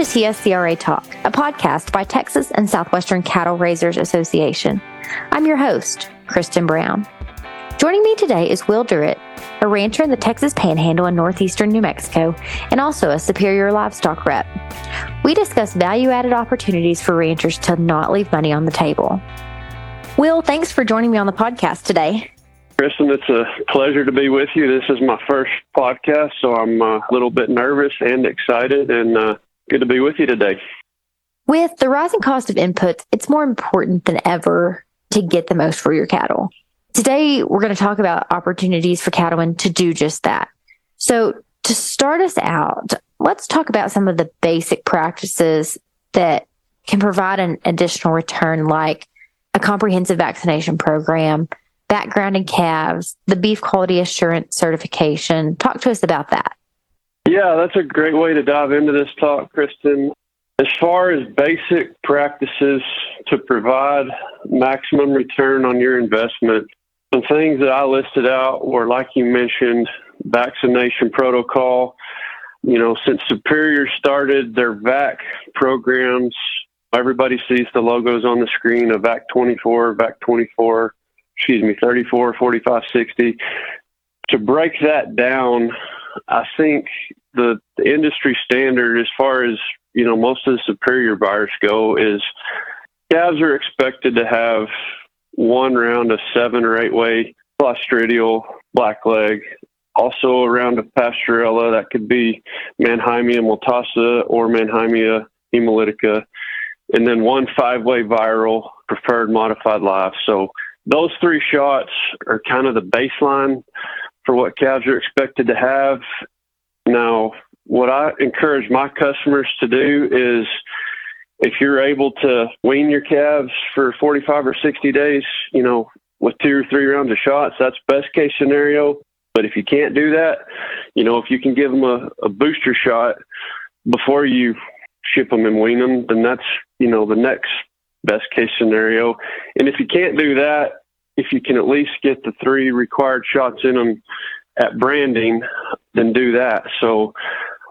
to TSCRA Talk, a podcast by Texas and Southwestern Cattle Raisers Association. I'm your host, Kristen Brown. Joining me today is Will Durrett, a rancher in the Texas Panhandle in northeastern New Mexico, and also a Superior Livestock rep. We discuss value added opportunities for ranchers to not leave money on the table. Will, thanks for joining me on the podcast today. Kristen, it's a pleasure to be with you. This is my first podcast, so I'm uh, a little bit nervous and excited, and uh, good to be with you today. With the rising cost of inputs, it's more important than ever to get the most for your cattle. Today, we're going to talk about opportunities for cattlemen to do just that. So, to start us out, let's talk about some of the basic practices that can provide an additional return, like a comprehensive vaccination program, backgrounding calves, the beef quality assurance certification. Talk to us about that. Yeah, that's a great way to dive into this talk, Kristen. As far as basic practices to provide maximum return on your investment, some things that I listed out were, like you mentioned, vaccination protocol. You know, since Superior started their VAC programs, everybody sees the logos on the screen of VAC 24, VAC 24, excuse me, 34, 45, 60. To break that down, I think the, the industry standard, as far as you know, most of the superior buyers go, is calves are expected to have one round of seven or eight way clostridial blackleg, also a round of Pasteurella that could be Mannheimia multocida or Mannheimia hemolytica, and then one five way viral preferred modified live. So those three shots are kind of the baseline for what calves are expected to have. Now, what I encourage my customers to do is if you're able to wean your calves for 45 or 60 days, you know, with two or three rounds of shots, that's best case scenario. But if you can't do that, you know, if you can give them a, a booster shot before you ship them and wean them, then that's, you know, the next best case scenario. And if you can't do that, if you can at least get the three required shots in them at branding, then do that. So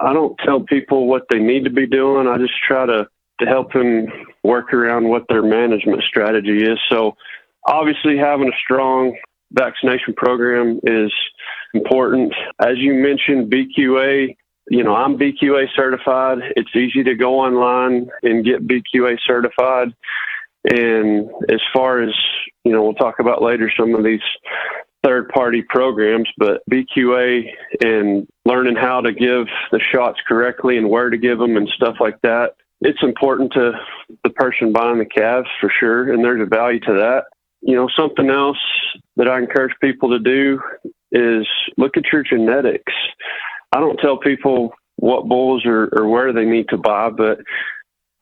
I don't tell people what they need to be doing. I just try to, to help them work around what their management strategy is. So obviously having a strong vaccination program is important. As you mentioned, BQA, you know, I'm BQA certified. It's easy to go online and get BQA certified. And as far as, you know, we'll talk about later some of these third party programs, but BQA and learning how to give the shots correctly and where to give them and stuff like that. It's important to the person buying the calves for sure. And there's a value to that. You know, something else that I encourage people to do is look at your genetics. I don't tell people what bulls or, or where they need to buy, but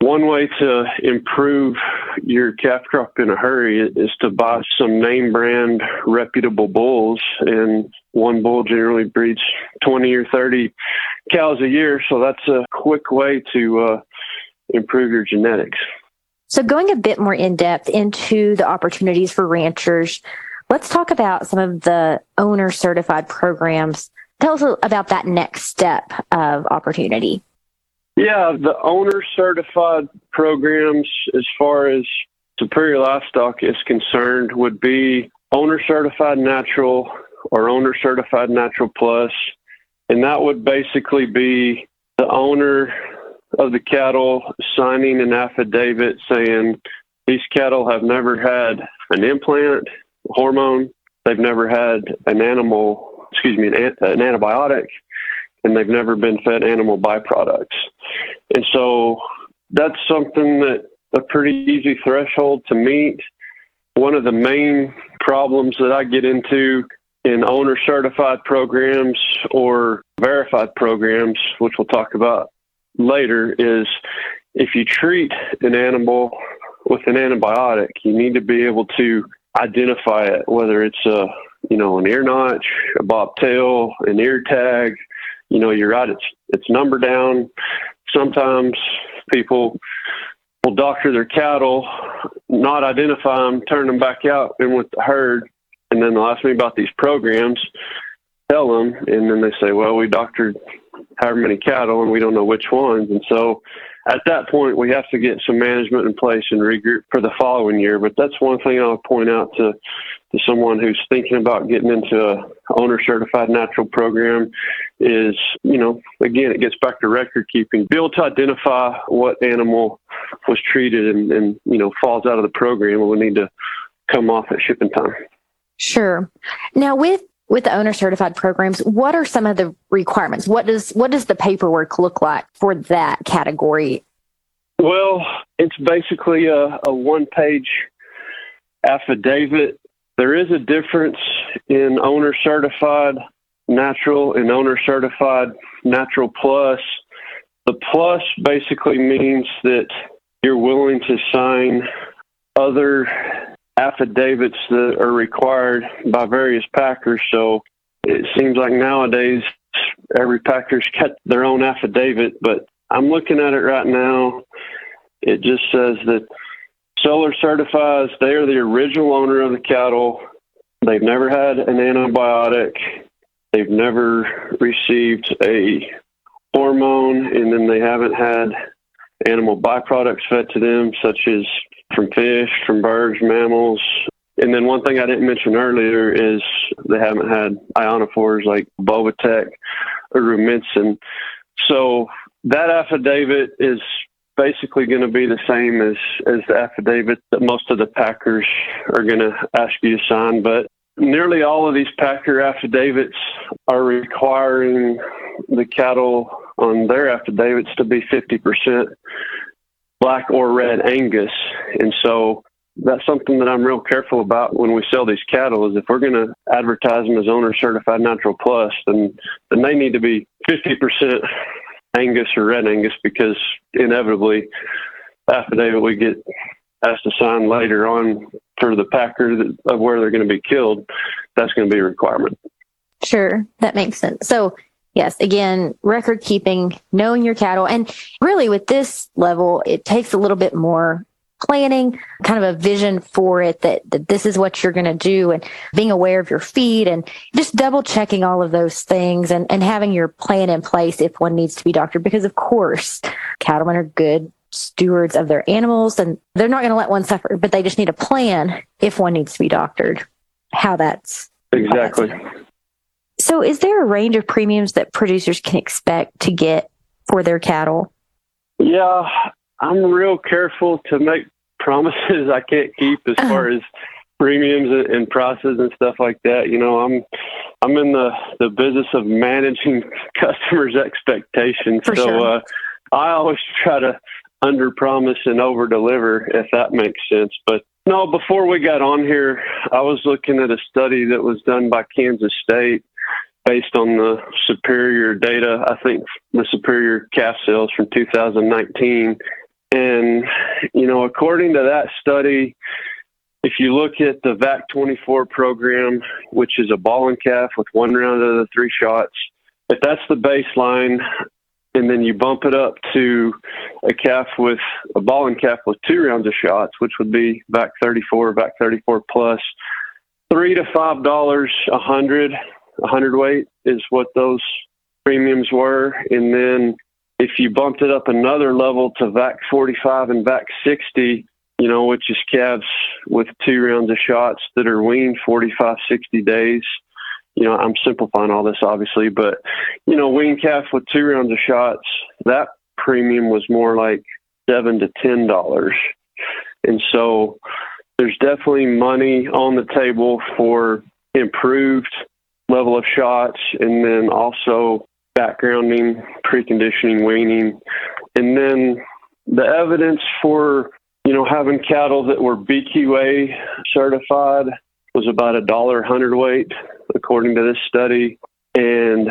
one way to improve your calf crop in a hurry is to buy some name brand reputable bulls. And one bull generally breeds 20 or 30 cows a year. So that's a quick way to uh, improve your genetics. So, going a bit more in depth into the opportunities for ranchers, let's talk about some of the owner certified programs. Tell us about that next step of opportunity. Yeah, the owner certified programs, as far as Superior Livestock is concerned, would be owner certified natural or owner certified natural plus. And that would basically be the owner of the cattle signing an affidavit saying these cattle have never had an implant, hormone, they've never had an animal, excuse me, an, an antibiotic, and they've never been fed animal byproducts. And so that's something that a pretty easy threshold to meet. One of the main problems that I get into in owner certified programs or verified programs, which we'll talk about later, is if you treat an animal with an antibiotic, you need to be able to identify it, whether it's a you know an ear notch, a bobtail, an ear tag, you know, you're right. It's it's number down. Sometimes people will doctor their cattle, not identify them, turn them back out in with the herd, and then they'll ask me about these programs. Tell them, and then they say, "Well, we doctored however many cattle, and we don't know which ones." And so, at that point, we have to get some management in place and regroup for the following year. But that's one thing I'll point out to to someone who's thinking about getting into a owner certified natural program is, you know, again, it gets back to record keeping. Be able to identify what animal was treated and, and you know falls out of the program and we need to come off at shipping time. Sure. Now with with the owner certified programs, what are some of the requirements? What does what does the paperwork look like for that category? Well, it's basically a, a one page affidavit. There is a difference in owner certified natural and owner certified natural plus. The plus basically means that you're willing to sign other affidavits that are required by various packers. So it seems like nowadays every packer's got their own affidavit, but I'm looking at it right now. It just says that Solar certifies they are the original owner of the cattle. They've never had an antibiotic. They've never received a hormone, and then they haven't had animal byproducts fed to them, such as from fish, from birds, mammals. And then one thing I didn't mention earlier is they haven't had ionophores like Bovatec or Rumensin. So that affidavit is basically going to be the same as, as the affidavit that most of the packers are going to ask you to sign. But nearly all of these packer affidavits are requiring the cattle on their affidavits to be 50% black or red Angus. And so that's something that I'm real careful about when we sell these cattle is if we're going to advertise them as owner certified natural plus, then, then they need to be 50% Angus or red Angus because inevitably affidavit we get asked to sign later on for the packer of where they're going to be killed, that's going to be a requirement. Sure, that makes sense. So yes, again, record keeping, knowing your cattle. And really with this level, it takes a little bit more planning, kind of a vision for it that, that this is what you're going to do and being aware of your feed and just double checking all of those things and, and having your plan in place if one needs to be doctored. Because of course, cattlemen are good stewards of their animals and they're not going to let one suffer, but they just need a plan if one needs to be doctored, how that's exactly. How that's so, is there a range of premiums that producers can expect to get for their cattle? Yeah, I'm real careful to make promises I can't keep as far as premiums and prices and stuff like that. You know, I'm I'm in the the business of managing customers' expectations, For so sure. uh, I always try to under promise and over deliver if that makes sense. But no, before we got on here, I was looking at a study that was done by Kansas State based on the superior data, I think the superior calf sales from 2019. And, you know, according to that study, if you look at the VAC 24 program, which is a bawling calf with one round of the three shots, if that's the baseline, and then you bump it up to a calf with a bawling calf with two rounds of shots, which would be VAC 34, VAC 34 plus, three to five dollars a hundred a 100 weight is what those premiums were. And then if you bumped it up another level to VAC 45 and VAC 60, you know, which is calves with two rounds of shots that are weaned 45, 60 days. You know, I'm simplifying all this obviously, but, you know, weaned calf with two rounds of shots, that premium was more like seven to ten dollars. And so there's definitely money on the table for improved level of shots, and then also backgrounding, preconditioning, weaning, and then the evidence for you know having cattle that were BQA certified was about a dollar hundredweight, according to this study, and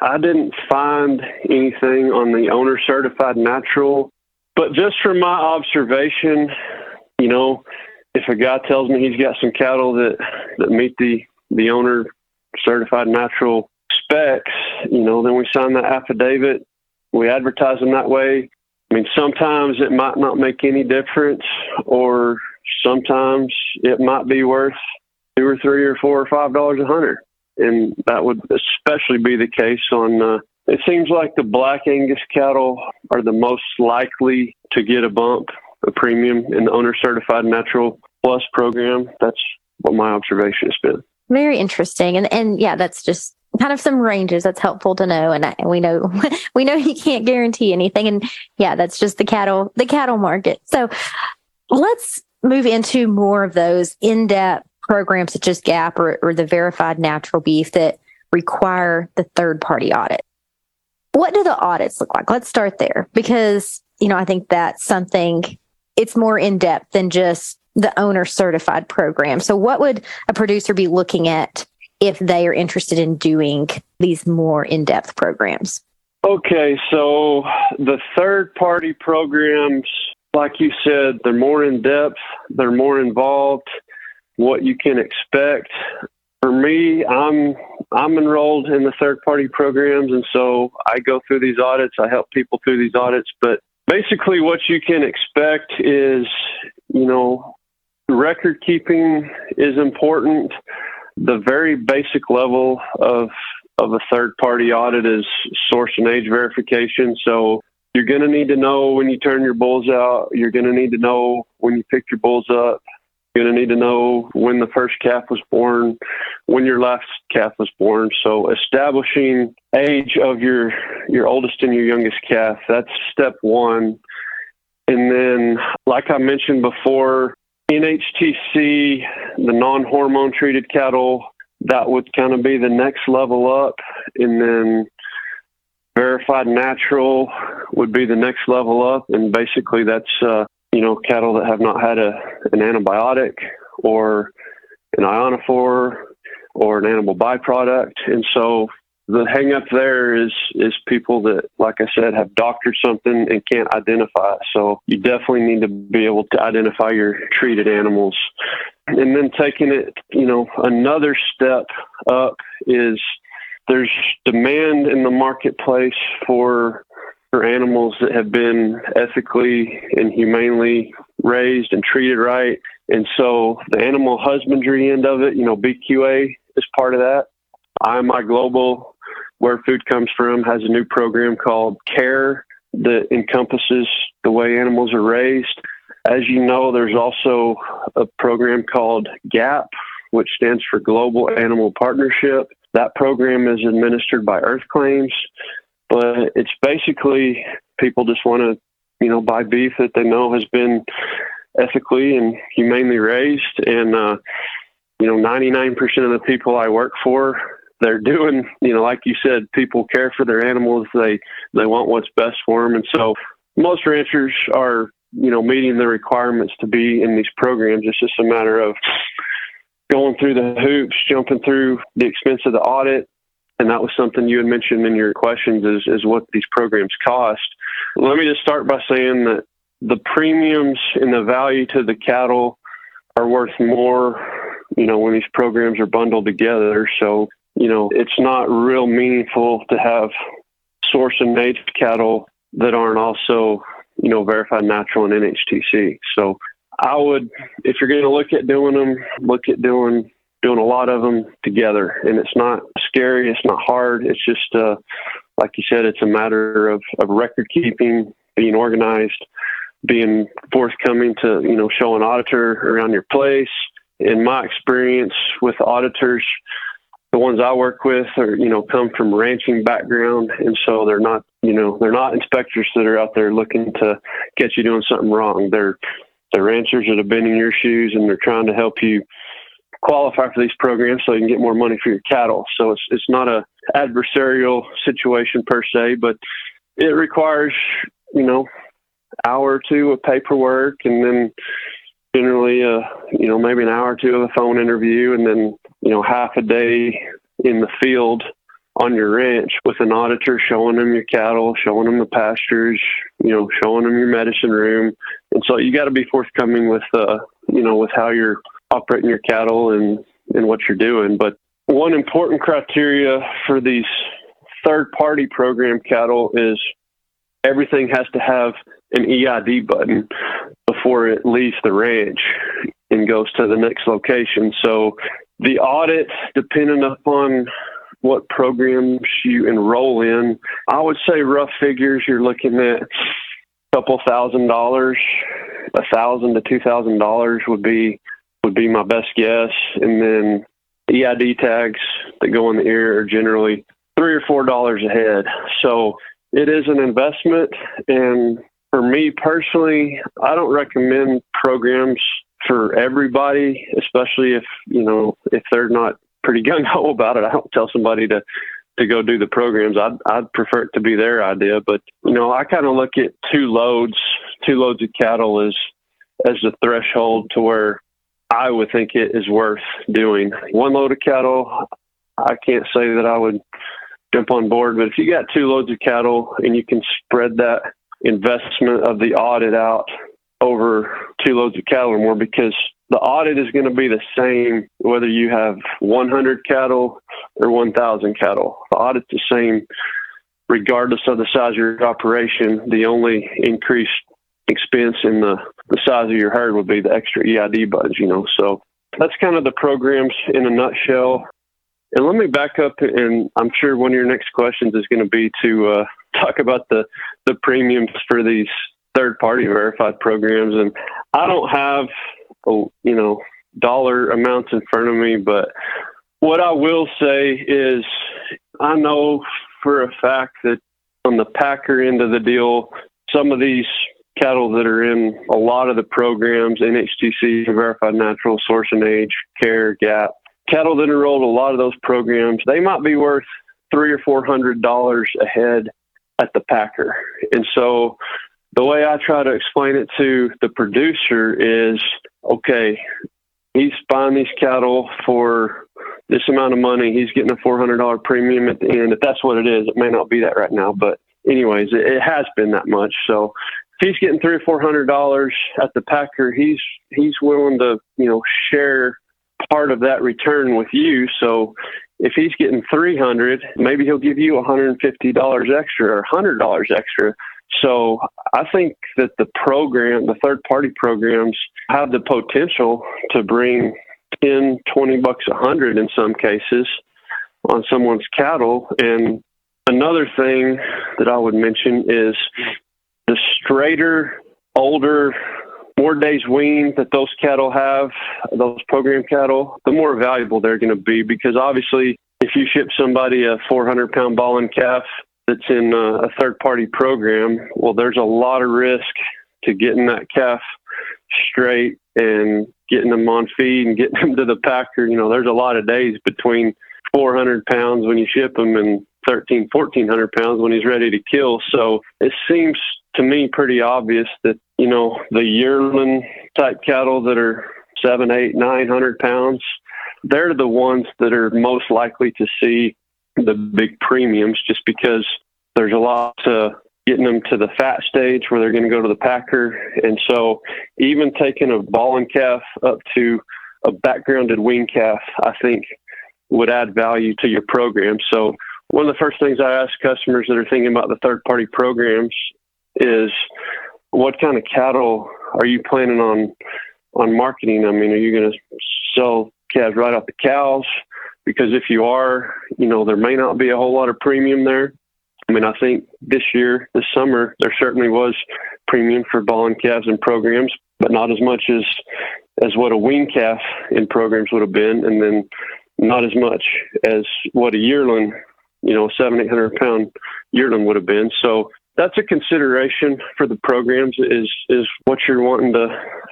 I didn't find anything on the owner certified natural, but just from my observation, you know, if a guy tells me he's got some cattle that that meet the the owner certified natural specs, you know, then we sign that affidavit. We advertise them that way. I mean, sometimes it might not make any difference, or sometimes it might be worth two or three or four or five dollars a hundred, and that would especially be the case on uh, it seems like the Black Angus cattle are the most likely to get a bump, a premium in the owner certified natural plus program. That's what my observation has been. Very interesting. And and yeah, that's just kind of some ranges that's helpful to know and, I, we know we know you can't guarantee anything and yeah that's just the cattle the cattle market. So let's move into more of those in-depth programs such as gap or, or the verified natural beef that require the third party audit. What do the audits look like? Let's start there because you know i think that's something it's more in depth than just the owner certified program. So what would a producer be looking at if they are interested in doing these more in depth programs? Okay, so the third party programs, like you said, they're more in depth, they're more involved, what you can expect. For me, I'm I'm enrolled in the third party programs and so I go through these audits, I help people through these audits, but basically what you can expect is, you know, record keeping is important the very basic level of of a third party audit is source and age verification. So you're going to need to know when you turn your bulls out. You're going to need to know when you pick your bulls up. You're going to need to know when the first calf was born, when your last calf was born. So establishing age of your your oldest and your youngest calf, that's step 1. And then like I mentioned before, NHTC, the non hormone treated cattle, that would kind of be the next level up. And then verified natural would be the next level up. And basically, that's, uh, you know, cattle that have not had a, an antibiotic or an ionophore or an animal byproduct. And so the hang up there is is people that, like I said, have doctored something and can't identify. So you definitely need to be able to identify your treated animals. And then taking it, you know, another step up is there's demand in the marketplace for for animals that have been ethically and humanely raised and treated right. And so the animal husbandry end of it, you know, BQA is part of that. IMI Global where Food Comes From has a new program called CARE that encompasses the way animals are raised. As you know, there's also a program called GAP, which stands for Global Animal Partnership. That program is administered by Earth Claims, but it's basically people just want to, you know, buy beef that they know has been ethically and humanely raised. And, uh, you know, 99% of the people I work for they're doing, you know, like you said, people care for their animals. They they want what's best for them, and so most ranchers are, you know, meeting the requirements to be in these programs. It's just a matter of going through the hoops, jumping through the expense of the audit, and that was something you had mentioned in your questions is is what these programs cost. Let me just start by saying that the premiums and the value to the cattle are worth more, you know, when these programs are bundled together. So you know, it's not real meaningful to have source and made cattle that aren't also, you know, verified natural and NHTC. So I would, if you're going to look at doing them, look at doing doing a lot of them together. And it's not scary. It's not hard. It's just, uh, like you said, it's a matter of, of record keeping, being organized, being forthcoming to, you know, show an auditor around your place. In my experience with auditors, the ones I work with are, you know, come from ranching background, and so they're not, you know, they're not inspectors that are out there looking to get you doing something wrong. They're they're ranchers that have been in your shoes, and they're trying to help you qualify for these programs so you can get more money for your cattle. So it's it's not a adversarial situation per se, but it requires, you know, hour or two of paperwork, and then generally, uh, you know, maybe an hour or two of a phone interview, and then you know, half a day in the field on your ranch with an auditor showing them your cattle, showing them the pastures, you know, showing them your medicine room. And so you got to be forthcoming with, uh, you know, with how you're operating your cattle and, and what you're doing. But one important criteria for these third party program cattle is everything has to have an EID button before it leaves the ranch and goes to the next location. So the audit, depending upon what programs you enroll in. I would say rough figures, you're looking at a couple thousand dollars, a thousand to two thousand dollars would be would be my best guess. And then EID tags that go in the ear are generally three or four dollars a head. So it is an investment and for me personally, I don't recommend programs for everybody, especially if, you know, if they're not pretty gung ho about it. I don't tell somebody to to go do the programs. I'd I'd prefer it to be their idea, but you know, I kind of look at two loads, two loads of cattle as as the threshold to where I would think it is worth doing. One load of cattle, I can't say that I would jump on board, but if you got two loads of cattle and you can spread that investment of the audit out over two loads of cattle or more because the audit is going to be the same whether you have 100 cattle or 1,000 cattle. The audit's the same regardless of the size of your operation. The only increased expense in the, the size of your herd would be the extra EID buds, you know. So that's kind of the programs in a nutshell. And let me back up, and I'm sure one of your next questions is going to be to uh, talk about the the premiums for these third party verified programs. And I don't have, you know, dollar amounts in front of me, but what I will say is I know for a fact that on the packer end of the deal, some of these cattle that are in a lot of the programs, NHTC, Verified Natural, Source and Age, Care, Gap, cattle that enrolled a lot of those programs, they might be worth three or four hundred dollars a head at the packer. And so the way I try to explain it to the producer is okay, he's buying these cattle for this amount of money. He's getting a $400 premium at the end. If that's what it is, it may not be that right now, but anyways, it, has been that much. So if he's getting three or four hundred dollars at the packer, he's he's willing to you know share part of that return with you. So if he's getting 300, maybe he'll give you $150 extra or $100 extra. So I think that the program, the third party programs have the potential to bring 10, 20 bucks a hundred in some cases on someone's cattle. And another thing that I would mention is the straighter, older more days weaned that those cattle have, those program cattle, the more valuable they're going to be because obviously if you ship somebody a 400 pound bawling calf that's in uh, a third party program, well, there's a lot of risk to getting that calf straight and getting them on feed and getting them to the packer. You know, there's a lot of days between 400 pounds when you ship them and 13, 1400 pounds when he's ready to kill. So it seems to me pretty obvious that you know the yearling type cattle that are seven, eight, nine hundred pounds, they're the ones that are most likely to see the big premiums, just because there's a lot to getting them to the fat stage where they're going to go to the packer, and so even taking a bawling calf up to a backgrounded wean calf, I think would add value to your program. So one of the first things I ask customers that are thinking about the third party programs is what kind of cattle are you planning on on marketing? I mean, are you going to sell calves right off the cows? Because if you are, you know, there may not be a whole lot of premium there. I mean, I think this year, this summer, there certainly was premium for bawling calves and programs, but not as much as as what a wean calf in programs would have been, and then not as much as what a yearling, you know, seven eight hundred pound yearling would have been. So that's a consideration for the programs is is what you're wanting to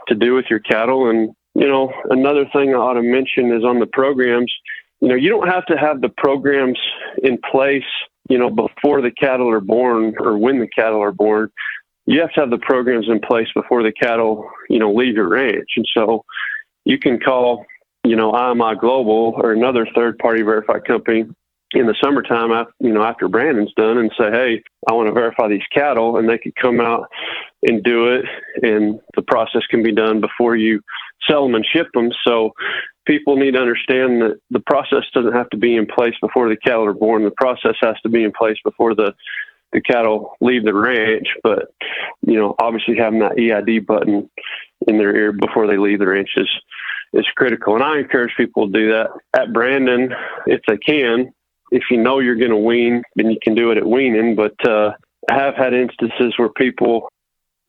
to do with your cattle and you know another thing I ought to mention is on the programs you know you don't have to have the programs in place you know before the cattle are born or when the cattle are born you have to have the programs in place before the cattle you know leave your ranch and so you can call you know IMI Global or another third party verified company in the summertime, you know, after branding's done and say, Hey, I want to verify these cattle and they could come out and do it. And the process can be done before you sell them and ship them. So people need to understand that the process doesn't have to be in place before the cattle are born. The process has to be in place before the, the cattle leave the ranch. But, you know, obviously having that EID button in their ear before they leave the ranch is, is critical. And I encourage people to do that at branding if they can if you know you're going to wean, then you can do it at weaning. But uh, I have had instances where people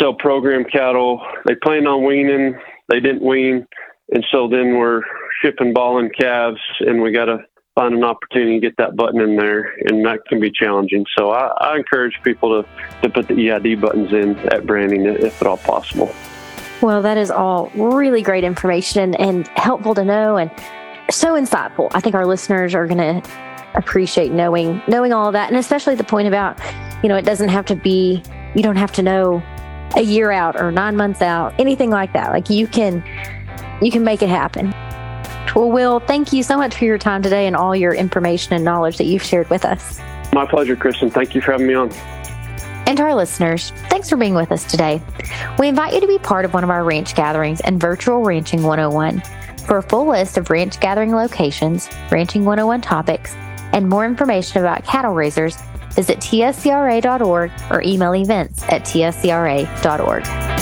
sell program cattle. They plan on weaning, they didn't wean, and so then we're shipping bawling calves, and we got to find an opportunity to get that button in there, and that can be challenging. So I, I encourage people to, to put the EID buttons in at branding if at all possible. Well, that is all really great information and helpful to know and so insightful. I think our listeners are going to appreciate knowing knowing all that and especially the point about, you know, it doesn't have to be you don't have to know a year out or 9 months out, anything like that. Like you can you can make it happen. Well, Will, thank you so much for your time today and all your information and knowledge that you've shared with us. My pleasure, Kristen. Thank you for having me on. And to our listeners, thanks for being with us today. We invite you to be part of one of our ranch gatherings and Virtual Ranching 101. For a full list of ranch gathering locations, Ranching 101 topics, and more information about cattle raisers, visit tscra.org or email events at tscra.org.